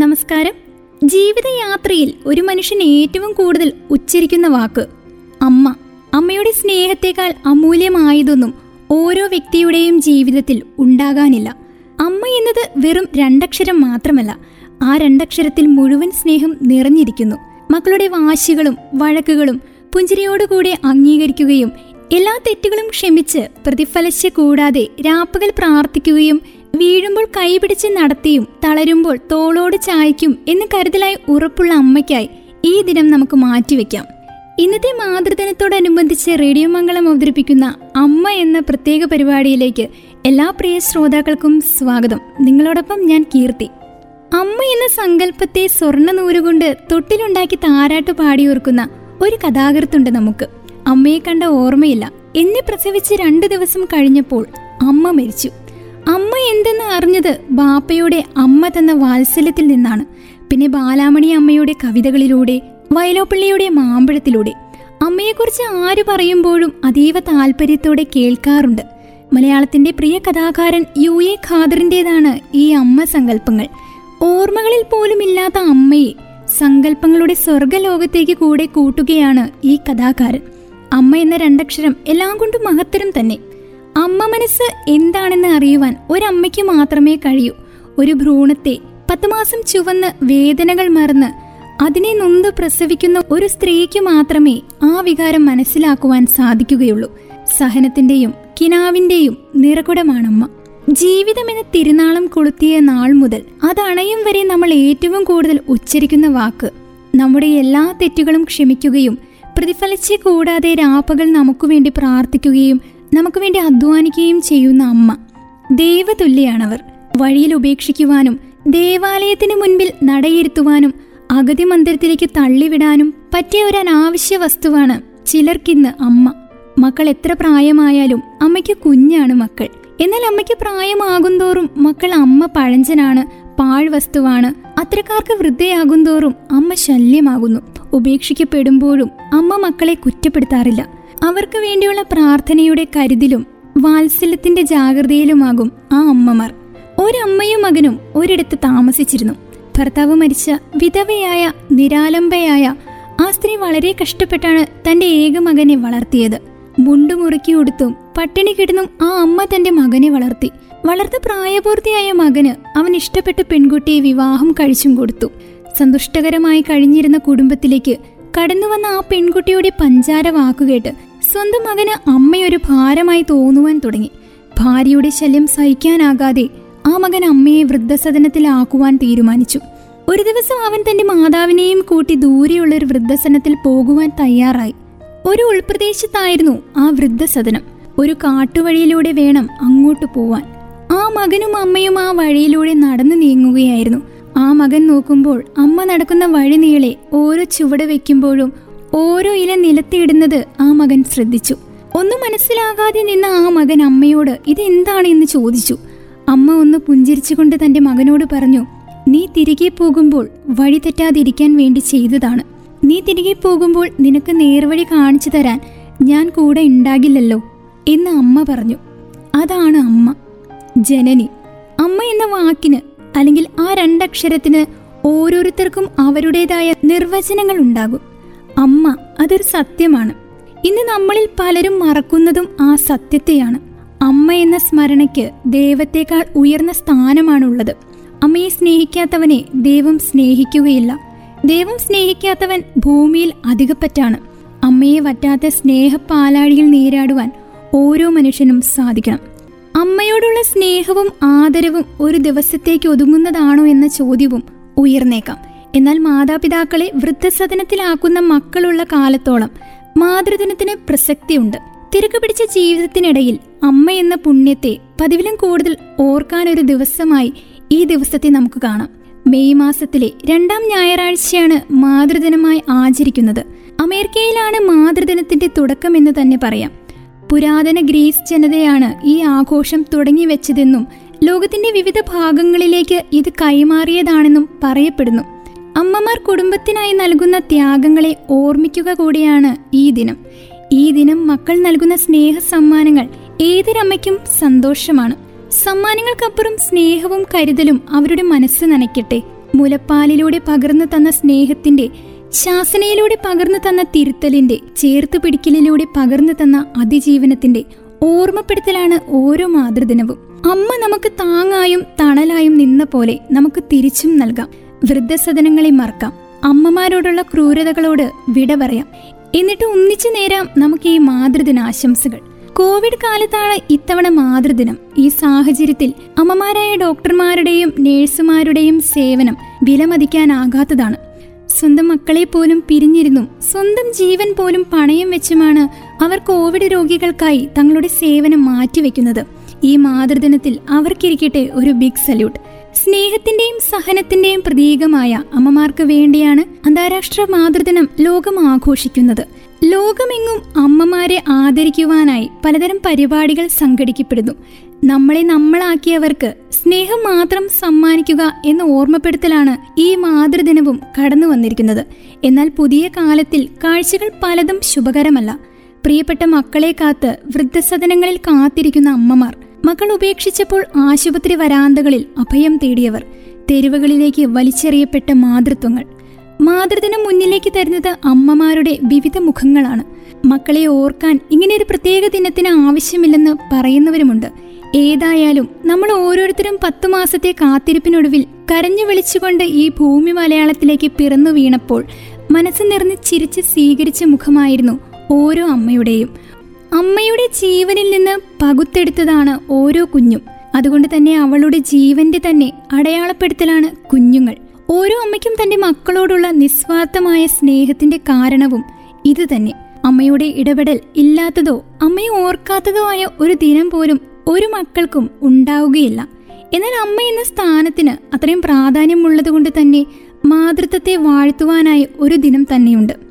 നമസ്കാരം. ജീവിതയാത്രയിൽ ഒരു മനുഷ്യൻ ഏറ്റവും കൂടുതൽ ഉച്ചരിക്കുന്ന വാക്ക് അമ്മ. അമ്മയുടെ സ്നേഹത്തെക്കാൾ അമൂല്യമായതൊന്നും ഓരോ വ്യക്തിയുടെയും ജീവിതത്തിൽ ഉണ്ടാകാനില്ല. അമ്മ എന്നത് വെറും രണ്ടക്ഷരം മാത്രമല്ല ആ രണ്ടക്ഷരത്തിൽ മുഴുവൻ സ്നേഹം നിറഞ്ഞിരിക്കുന്നു. മക്കളുടെ വാശികളും വഴക്കുകളും പുഞ്ചിരിയോടുകൂടെ അംഗീകരിക്കുകയും എല്ലാ തെറ്റുകളും ക്ഷമിച്ച് പ്രതിഫലശ കൂടാതെ രാപ്പകൽ പ്രാർത്ഥിക്കുകയും വീഴുമ്പോൾ കൈപിടിച്ച് നടത്തിയും തളരുമ്പോൾ തോളോട് ചായ്ക്കും എന്ന് കരുതലായി ഉറപ്പുള്ള അമ്മയ്ക്കായി ഈ ദിനം നമുക്ക് മാറ്റിവെക്കാം. ഇന്നത്തെ മാതൃദിനത്തോടനുബന്ധിച്ച് റേഡിയോ മംഗളം അവതരിപ്പിക്കുന്ന അമ്മ എന്ന പ്രത്യേക പരിപാടിയിലേക്ക് എല്ലാ പ്രിയ ശ്രോതാക്കൾക്കും സ്വാഗതം. നിങ്ങളോടൊപ്പം ഞാൻ കീർത്തി. അമ്മ എന്ന സങ്കല്പത്തെ സ്വർണ നൂലുകൊണ്ട് തൊട്ടിലുണ്ടാക്കി താരാട്ട് പാടിയോർക്കുന്ന ഒരു കഥാകൃത്തുണ്ട് നമുക്ക്. അമ്മയെ കണ്ട ഓർമ്മയില്ല. എന്നെ പ്രസവിച്ച് രണ്ടു ദിവസം കഴിഞ്ഞപ്പോൾ അമ്മ മരിച്ചു. അമ്മ എന്തെന്ന് അറിഞ്ഞത് ബാപ്പയുടെ അമ്മ തന്ന വാത്സല്യത്തിൽ നിന്നാണ്. പിന്നെ ബാലാമണി അമ്മയുടെ കവിതകളിലൂടെ വയലോപ്പള്ളിയുടെ മാമ്പഴത്തിലൂടെ. അമ്മയെക്കുറിച്ച് ആര് പറയുമ്പോഴും അതീവ താല്പര്യത്തോടെ കേൾക്കാറുണ്ട്. മലയാളത്തിന്റെ പ്രിയ കഥാകാരൻ യു എ ഖാദറിന്റെതാണ് ഈ അമ്മ സങ്കല്പങ്ങൾ. ഓർമ്മകളിൽ പോലും ഇല്ലാത്ത അമ്മയെ സങ്കല്പങ്ങളുടെ സ്വർഗലോകത്തേക്ക് കൂടെ കൂട്ടുകയാണ് ഈ കഥാകാരൻ. അമ്മ എന്ന രണ്ടക്ഷരം എല്ലാം കൊണ്ടും മഹത്തരം തന്നെ. അമ്മ മനസ്സ് എന്താണെന്ന് അറിയുവാൻ ഒരമ്മയ്ക്ക് മാത്രമേ കഴിയൂ. ഒരു ഭ്രൂണത്തെ പത്ത് മാസം ചുവന്ന് വേദനകൾ മറന്ന് അതിനെ നൊന്ത് പ്രസവിക്കുന്ന ഒരു സ്ത്രീക്ക് മാത്രമേ ആ വികാരം മനസ്സിലാക്കുവാൻ സാധിക്കുകയുള്ളൂ. സഹനത്തിന്റെയും കിനാവിന്റെയും നിറകുടമാണമ്മ. ജീവിതം എന്ന തിരുനാളം കൊളുത്തിയ നാൾ മുതൽ അതണയും വരെ നമ്മൾ ഏറ്റവും കൂടുതൽ ഉച്ചരിക്കുന്ന വാക്ക്. നമ്മുടെ എല്ലാ തെറ്റുകളും ക്ഷമിക്കുകയും പ്രതിഫലിച്ച് കൂടാതെ രാപ്പകൾ നമുക്ക് വേണ്ടി പ്രാർത്ഥിക്കുകയും നമുക്ക് വേണ്ടി അധ്വാനിക്കുകയും ചെയ്യുന്ന അമ്മ. ദൈവതുല്യാണവർ വഴിയിൽ ഉപേക്ഷിക്കുവാനും ദേവാലയത്തിന് മുൻപിൽ നടയിരുത്തുവാനും അഗതി മന്ദിരത്തിലേക്ക് തള്ളിവിടാനും പറ്റിയ ഒരു അനാവശ്യ വസ്തുവാണ് ചിലർക്കിന്ന് അമ്മ. മക്കൾ എത്ര പ്രായമായാലും അമ്മയ്ക്ക് കുഞ്ഞാണ് മക്കൾ. എന്നാൽ അമ്മയ്ക്ക് പ്രായമാകുന്തോറും മക്കൾ അമ്മ പഴഞ്ചനാണ് പാഴ്വസ്തുവാണ്. അത്തരക്കാർക്ക് വൃദ്ധയാകുന്തോറും അമ്മ ശല്യമാകുന്നു. ഉപേക്ഷിക്കപ്പെടുമ്പോഴും അമ്മ മക്കളെ കുറ്റപ്പെടുത്താറില്ല. അവർക്ക് വേണ്ടിയുള്ള പ്രാർത്ഥനയുടെ കരുതിലും വാത്സല്യത്തിന്റെ ജാഗ്രതയിലുമാകും ആ അമ്മമാർ. ഒരമ്മയും മകനും ഒരിടത്ത് താമസിച്ചിരുന്നു. ഭർത്താവ് മരിച്ച വിധവയായ നിരാലംബയായ ആ സ്ത്രീ വളരെ കഷ്ടപ്പെട്ടാണ് തന്റെ ഏക മകനെ വളർത്തിയത്. മുണ്ടു മുറുക്കി കൊടുത്തും പട്ടിണി കിടന്നും ആ അമ്മ തന്റെ മകനെ വളർത്തി. വളർത്ത പ്രായപൂർത്തിയായ മകന് അവൻ ഇഷ്ടപ്പെട്ട പെൺകുട്ടിയെ വിവാഹം കഴിച്ചും കൊടുത്തു. സന്തുഷ്ടകരമായി കഴിഞ്ഞിരുന്ന കുടുംബത്തിലേക്ക് കടന്നുവന്ന ആ പെൺകുട്ടിയുടെ പഞ്ചാര വാക്കുകേട്ട് സ്വന്തം മകന് അമ്മയൊരു ഭാരമായി തോന്നുവാൻ തുടങ്ങി. ഭാര്യയുടെ ശല്യം സഹിക്കാനാകാതെ ആ മകൻ അമ്മയെ വൃദ്ധസദനത്തിലാക്കുവാൻ തീരുമാനിച്ചു. ഒരു ദിവസം അവൻ തന്റെ മാതാവിനെയും കൂട്ടി ദൂരെയുള്ള ഒരു വൃദ്ധസദനത്തിൽ പോകുവാൻ തയ്യാറായി. ഒരു ഉൾപ്രദേശത്തായിരുന്നു ആ വൃദ്ധസദനം. ഒരു കാട്ടുവഴിയിലൂടെ വേണം അങ്ങോട്ട് പോവാൻ. ആ മകനും അമ്മയും ആ വഴിയിലൂടെ നടന്നു നീങ്ങുകയായിരുന്നു. ആ മകൻ നോക്കുമ്പോൾ അമ്മ നടക്കുന്ന വഴി നീളെ ഓരോ ചുവട് വെക്കുമ്പോഴും ഓരോ ഇല നിലത്തിയിടുന്നത് ആ മകൻ ശ്രദ്ധിച്ചു. ഒന്നും മനസ്സിലാകാതെ നിന്ന ആ മകൻ അമ്മയോട് ഇതെന്താണ് എന്ന് ചോദിച്ചു. അമ്മ ഒന്ന് പുഞ്ചിരിച്ചുകൊണ്ട് തന്റെ മകനോട് പറഞ്ഞു നീ തിരികെ പോകുമ്പോൾ വഴി തെറ്റാതിരിക്കാൻ വേണ്ടി ചെയ്തതാണ്. നീ തിരികെ പോകുമ്പോൾ നിനക്ക് നേർവഴി കാണിച്ചു തരാൻ ഞാൻ കൂടെ ഉണ്ടാകില്ലല്ലോ എന്ന് അമ്മ പറഞ്ഞു. അതാണ് അമ്മ. ജനനി. അമ്മ എന്ന വാക്കിന് അല്ലെങ്കിൽ ആ രണ്ടക്ഷരത്തിന് ഓരോരുത്തർക്കും അവരുടേതായ നിർവചനങ്ങൾ ഉണ്ടാകും. അമ്മ അതൊരു സത്യമാണ്. ഇന്ന് നമ്മളിൽ പലരും മറക്കുന്നതും ആ സത്യത്തെയാണ്. അമ്മ എന്ന സ്മരണയ്ക്ക് ദൈവത്തെക്കാൾ ഉയർന്ന സ്ഥാനമാണുള്ളത്. അമ്മയെ സ്നേഹിക്കാത്തവനെ ദൈവം സ്നേഹിക്കുകയില്ല. ദൈവം സ്നേഹിക്കാത്തവൻ ഭൂമിയിൽ അധികപ്പറ്റാണ്. അമ്മയെ വറ്റാത്ത സ്നേഹപ്പാലാഴിയിൽ നീരാടുവാൻ ഓരോ മനുഷ്യനും സാധിക്കണം. അമ്മയോടുള്ള സ്നേഹവും ആദരവും ഒരു ദിവസത്തേക്ക് ഒതുങ്ങുന്നതാണോ എന്ന ചോദ്യവും ഉയർന്നേക്കാം. എന്നാൽ മാതാപിതാക്കളെ വൃദ്ധസദനത്തിലാക്കുന്ന മക്കളുള്ള കാലത്തോളം മാതൃദിനത്തിന് പ്രസക്തിയുണ്ട്. തിരക്ക് പിടിച്ച ജീവിതത്തിനിടയിൽ അമ്മ എന്ന പുണ്യത്തെ പതിവിലും കൂടുതൽ ഓർക്കാനൊരു ദിവസമായി ഈ ദിവസത്തെ നമുക്ക് കാണാം. മെയ് മാസത്തിലെ രണ്ടാം ഞായറാഴ്ചയാണ് മാതൃദിനമായി ആചരിക്കുന്നത്. അമേരിക്കയിലാണ് മാതൃദിനത്തിന്റെ തുടക്കം എന്ന് തന്നെ പറയാം. പുരാതന ഗ്രീസ് ജനതയാണ് ഈ ആഘോഷം തുടങ്ങി വെച്ചതെന്നും ലോകത്തിന്റെ വിവിധ ഭാഗങ്ങളിലേക്ക് ഇത് കൈമാറിയതാണെന്നും പറയപ്പെടുന്നു. അമ്മമാർ കുടുംബത്തിനായി നൽകുന്ന ത്യാഗങ്ങളെ ഓർമ്മിക്കുക കൂടിയാണ് ഈ ദിനം. ഈ ദിനം മക്കൾ നൽകുന്ന സ്നേഹ സമ്മാനങ്ങൾ ഏതൊരമ്മയ്ക്കും സന്തോഷമാണ്. സമ്മാനങ്ങൾക്കപ്പുറം സ്നേഹവും കരുതലും അവരുടെ മനസ്സ് നനയ്ക്കട്ടെ. മുലപ്പാലിലൂടെ പകർന്നു തന്ന സ്നേഹത്തിന്റെ ശാസനയിലൂടെ പകർന്നു തന്ന തിരുത്തലിന്റെ ചേർത്ത് പിടിക്കലിലൂടെ പകർന്നു തന്ന അതിജീവനത്തിന്റെ ഓർമ്മപ്പെടുത്തലാണ് ഓരോ മാതൃദിനവും. അമ്മ നമുക്ക് താങ്ങായും തണലായും നിന്ന പോലെ നമുക്ക് തിരിച്ചും നൽകാം. വൃദ്ധസദനങ്ങളെ മറക്കാം. അമ്മമാരോടുള്ള ക്രൂരതകളോട് വിട പറയാം. എന്നിട്ട് ഒന്നിച്ചു നേരാം നമുക്ക് ഈ മാതൃദിന ആശംസകൾ. കോവിഡ് കാലത്താണ് ഇത്തവണ മാതൃദിനം. ഈ സാഹചര്യത്തിൽ അമ്മമാരായ ഡോക്ടർമാരുടെയും നേഴ്സുമാരുടെയും സേവനം വിലമതിക്കാനാകാത്തതാണ്. സ്വന്തം മക്കളെ പോലും പിരിഞ്ഞിരുന്നും. സ്വന്തം ജീവൻ പോലും പണയം വെച്ചുമാണ് അവർ കോവിഡ് രോഗികൾക്കായി തങ്ങളുടെ സേവനം മാറ്റിവെക്കുന്നത്. ഈ മാതൃദിനത്തിൽ അവർക്കിരിക്കട്ടെ ഒരു ബിഗ് സല്യൂട്ട്. സ്നേഹത്തിന്റെയും സഹനത്തിന്റെയും പ്രതീകമായ അമ്മമാർക്ക് വേണ്ടിയാണ് അന്താരാഷ്ട്ര മാതൃദിനം ലോകം ആഘോഷിക്കുന്നത്. ലോകമെങ്ങും അമ്മമാരെ ആദരിക്കുവാനായി പലതരം പരിപാടികൾ സംഘടിക്കപ്പെടുന്നു. നമ്മളെ നമ്മളാക്കിയവർക്ക് സ്നേഹം മാത്രം സമ്മാനിക്കുക എന്ന ഓർമ്മപ്പെടുത്തലാണ് ഈ മാതൃദിനവും കടന്നു വന്നിരിക്കുന്നത്. എന്നാൽ പുതിയ കാലത്തിൽ കാഴ്ചകൾ പലതും ശുഭകരമല്ല. പ്രിയപ്പെട്ട മക്കളെ കാത്ത് വൃദ്ധസദനങ്ങളിൽ കാത്തിരിക്കുന്ന അമ്മമാർ മക്കൾ ഉപേക്ഷിച്ചപ്പോൾ ആശുപത്രി വരാന്തകളിൽ അഭയം തേടിയവർ തെരുവുകളിലേക്ക് വലിച്ചെറിയപ്പെട്ട മാതൃത്വങ്ങൾ. മാതൃദിനം മുന്നിലേക്ക് തരുന്നത് അമ്മമാരുടെ വിവിധ മുഖങ്ങളാണ്. മക്കളെ ഓർക്കാൻ ഇങ്ങനെ ഒരു പ്രത്യേക ദിനത്തിന് ആവശ്യമില്ലെന്ന് പറയുന്നവരുമുണ്ട്. ഏതായാലും നമ്മൾ ഓരോരുത്തരും പത്തു മാസത്തെ കാത്തിരിപ്പിനൊടുവിൽ കരഞ്ഞു വിളിച്ചുകൊണ്ട് ഈ ഭൂമി മലയാളത്തിലേക്ക് പിറന്നു വീണപ്പോൾ മനസ്സ് നിറഞ്ഞ് ചിരിച്ച് സ്വീകരിച്ച മുഖമായിരുന്നു ഓരോ അമ്മയുടെയും. അമ്മയുടെ ജീവനിൽ നിന്ന് പകുത്തെടുത്തതാണ് ഓരോ കുഞ്ഞും. അതുകൊണ്ട് തന്നെ അവളുടെ ജീവന്റെ തന്നെ അടയാളപ്പെടുത്തലാണ് കുഞ്ഞുങ്ങൾ. ഓരോ അമ്മയ്ക്കും തന്റെ മക്കളോടുള്ള നിസ്വാർത്ഥമായ സ്നേഹത്തിന്റെ കാരണവും ഇത് തന്നെ. അമ്മയുടെ ഇടപെടൽ ഇല്ലാത്തതോ അമ്മയെ ഓർക്കാത്തതോ ആയ ഒരു ദിനം പോലും ഒരു മക്കൾക്കും ഉണ്ടാവുകയില്ല. എന്നാൽ അമ്മ എന്ന സ്ഥാനത്തിന് അത്രയും പ്രാധാന്യമുള്ളതുകൊണ്ട് തന്നെ മാതൃത്വത്തെ വാഴ്ത്തുവാനായി ഒരു ദിനം തന്നെയുണ്ട്.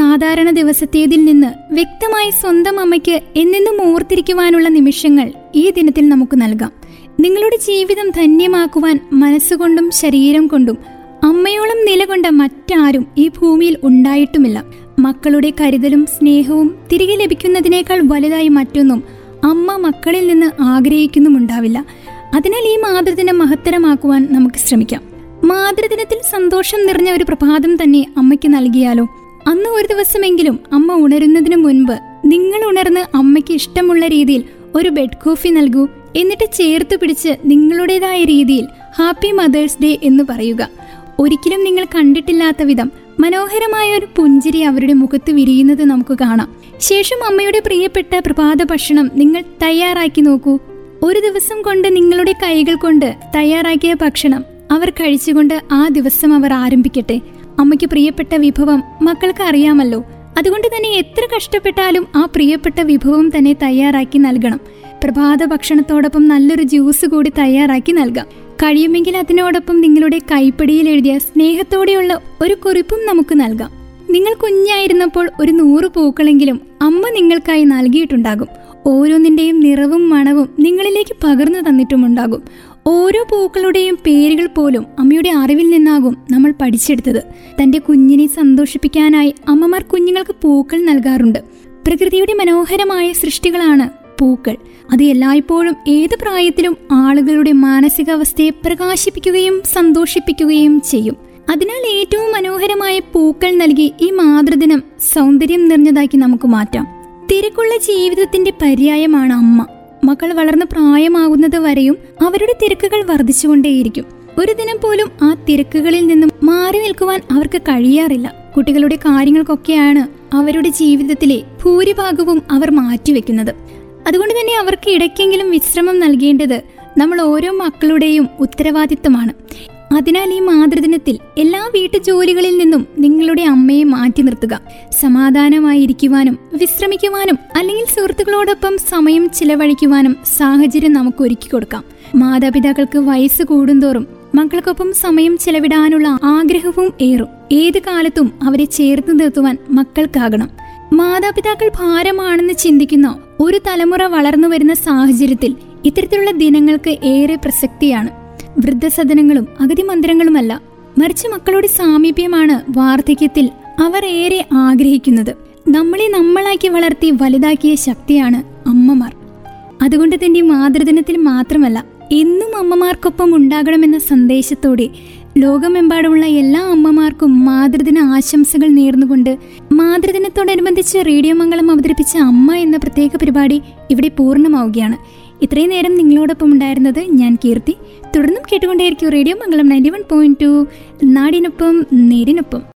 സാധാരണ ദിവസത്തേതിൽ നിന്ന് വ്യക്തമായി സ്വന്തം അമ്മയ്ക്ക് എന്നെന്നും ഓർത്തിരിക്കുവാനുള്ള നിമിഷങ്ങൾ ഈ ദിനത്തിൽ നമുക്ക് നൽകാം. നിങ്ങളുടെ ജീവിതം ധന്യമാക്കുവാൻ മനസ്സുകൊണ്ടും ശരീരം കൊണ്ടും അമ്മയോളം നിലകൊണ്ട മറ്റാരും ഈ ഭൂമിയിൽ ഉണ്ടായിട്ടുമില്ല. മക്കളുടെ കരുതലും സ്നേഹവും തിരികെ ലഭിക്കുന്നതിനേക്കാൾ വലുതായി മറ്റൊന്നും അമ്മ മക്കളിൽ നിന്ന് ആഗ്രഹിക്കുന്നുമുണ്ടാവില്ല. അതിനാൽ ഈ മാതൃദിനം മഹത്തരമാക്കുവാൻ നമുക്ക് ശ്രമിക്കാം. മാതൃദിനത്തിൽ സന്തോഷം നിറഞ്ഞ ഒരു പ്രഭാതം തന്നെ അമ്മയ്ക്ക് നൽകിയാലോ? അന്ന് ഒരു ദിവസമെങ്കിലും അമ്മ ഉണരുന്നതിന് മുൻപ് നിങ്ങൾ ഉണർന്ന് അമ്മയ്ക്ക് ഇഷ്ടമുള്ള രീതിയിൽ ഒരു ബെഡ് കോഫി നൽകൂ. എന്നിട്ട് ചേർത്ത് പിടിച്ച് നിങ്ങളുടേതായ രീതിയിൽ ഹാപ്പി മദേഴ്സ് ഡേ എന്ന് പറയുക. ഒരിക്കലും നിങ്ങൾ കണ്ടിട്ടില്ലാത്ത വിധം മനോഹരമായ ഒരു പുഞ്ചിരി അവരുടെ മുഖത്ത് വിരിയുന്നത് നമുക്ക് കാണാം. ശേഷം അമ്മയുടെ പ്രിയപ്പെട്ട പ്രഭാത ഭക്ഷണം നിങ്ങൾ തയ്യാറാക്കി നോക്കൂ. ഒരു ദിവസം കൊണ്ട് നിങ്ങളുടെ കൈകൾ കൊണ്ട് തയ്യാറാക്കിയ ഭക്ഷണം അവർ കഴിച്ചുകൊണ്ട് ആ ദിവസം അവർ ആരംഭിക്കട്ടെ. അമ്മയ്ക്ക് പ്രിയപ്പെട്ട വിഭവം മക്കൾക്ക് അറിയാമല്ലോ. അതുകൊണ്ട് തന്നെ എത്ര കഷ്ടപ്പെട്ടാലും ആ പ്രിയപ്പെട്ട വിഭവം തന്നെ തയ്യാറാക്കി നൽകണം. പ്രഭാത ഭക്ഷണത്തോടൊപ്പം നല്ലൊരു ജ്യൂസ് കൂടി തയ്യാറാക്കി നൽകാം. കഴിയുമെങ്കിൽ അതിനോടൊപ്പം നിങ്ങളുടെ കൈപ്പടിയിൽ എഴുതിയ സ്നേഹത്തോടെയുള്ള ഒരു കുറിപ്പും നമുക്ക് നൽകാം. നിങ്ങൾ കുഞ്ഞായിരുന്നപ്പോൾ ഒരു നൂറ് പൂക്കളെങ്കിലും അമ്മ നിങ്ങൾക്കായി നൽകിയിട്ടുണ്ടാകും. ഓരോന്നിന്റെയും നിറവും മണവും നിങ്ങളിലേക്ക് പകർന്നു തന്നിട്ടുമുണ്ടാകും. ഓരോ പൂക്കളുടെയും പേരുകൾ പോലും അമ്മയുടെ അറിവിൽ നിന്നാകും നമ്മൾ പഠിച്ചെടുത്തത്. തന്റെ കുഞ്ഞിനെ സന്തോഷിപ്പിക്കാനായി അമ്മമാർ കുഞ്ഞുങ്ങൾക്ക് പൂക്കൾ നൽകാറുണ്ട്. പ്രകൃതിയുടെ മനോഹരമായ സൃഷ്ടികളാണ് പൂക്കൾ. അത് എല്ലായ്പ്പോഴും ഏത് പ്രായത്തിലും ആളുകളുടെ മാനസികാവസ്ഥയെ പ്രകാശിപ്പിക്കുകയും സന്തോഷിപ്പിക്കുകയും ചെയ്യും. അതിനാൽ ഏറ്റവും മനോഹരമായ പൂക്കൾ നൽകി ഈ മാതൃദിനം സൗന്ദര്യം നിറഞ്ഞതാക്കി നമുക്ക് മാറ്റാം. തിരക്കുള്ള ജീവിതത്തിന്റെ പര്യായമാണ് അമ്മ. മക്കൾ വളർന്ന് പ്രായമാകുന്നത് വരെയും അവരുടെ തിരക്കുകൾ വർദ്ധിച്ചുകൊണ്ടേയിരിക്കും. ഒരു ദിനം പോലും ആ തിരക്കുകളിൽ നിന്നും മാറി നിൽക്കുവാൻ അവർക്ക് കഴിയാറില്ല. കുട്ടികളുടെ കാര്യങ്ങൾക്കൊക്കെയാണ് അവരുടെ ജീവിതത്തിലെ ഭൂരിഭാഗവും അവർ മാറ്റിവെക്കുന്നത്. അതുകൊണ്ട് തന്നെ അവർക്ക് ഇടയ്ക്കെങ്കിലും വിശ്രമം നൽകേണ്ടത് നമ്മൾ ഓരോ മക്കളുടെയും ഉത്തരവാദിത്തമാണ് അതിനാൽ ഈ മാതൃദിനത്തിൽ എല്ലാ വീട്ടുജോലികളിൽ നിന്നും നിങ്ങളുടെ അമ്മയെ മാറ്റി നിർത്തുക. സമാധാനമായിരിക്കുവാനും വിശ്രമിക്കുവാനും അല്ലെങ്കിൽ സുഹൃത്തുക്കളോടൊപ്പം സമയം ചിലവഴിക്കുവാനും സാഹചര്യം നമുക്ക് ഒരുക്കി കൊടുക്കാം. മാതാപിതാക്കൾക്ക് വയസ്സ് കൂടുന്തോറും മക്കൾക്കൊപ്പം സമയം ചെലവിടാനുള്ള ആഗ്രഹവും ഏറും. ഏത് കാലത്തും അവരെ ചേർത്ത് നിർത്തുവാൻ മക്കൾക്കാകണം. മാതാപിതാക്കൾ ഭാരമാണെന്ന് ചിന്തിക്കുന്ന ഒരു തലമുറ വളർന്നു വരുന്ന സാഹചര്യത്തിൽ ഇത്തരത്തിലുള്ള ദിനങ്ങൾക്ക് ഏറെ പ്രസക്തിയാണ്. വൃദ്ധസദനങ്ങളും അഗതി മന്ദിരങ്ങളുമല്ല മറിച്ച് മക്കളുടെ സാമീപ്യമാണ് വാർദ്ധക്യത്തിൽ അവർ ഏറെ ആഗ്രഹിക്കുന്നത്. നമ്മളെ നമ്മളാക്കി വളർത്തി വലുതാക്കിയ ശക്തിയാണ് അമ്മമാർ. അതുകൊണ്ട് തന്നെ മാതൃദിനത്തിൽ മാത്രമല്ല എന്നും അമ്മമാർക്കൊപ്പം ഉണ്ടാകണമെന്ന സന്ദേശത്തോടെ ലോകമെമ്പാടുമുള്ള എല്ലാ അമ്മമാർക്കും മാതൃദിന ആശംസകൾ നേർന്നുകൊണ്ട് മാതൃദിനത്തോടനുബന്ധിച്ച് റേഡിയോ മംഗളം അവതരിപ്പിച്ച അമ്മ എന്ന പ്രത്യേക പരിപാടി ഇവിടെ പൂർണമാവുകയാണ്. ഇത്രയും നേരം നിങ്ങളോടൊപ്പം ഉണ്ടായിരുന്നത് ഞാൻ കീർത്തി. തുടർന്നും കേട്ടുകൊണ്ടേയിരിക്കും radio Mangalam ninety one point two നാടിനൊപ്പം നേരിനൊപ്പം.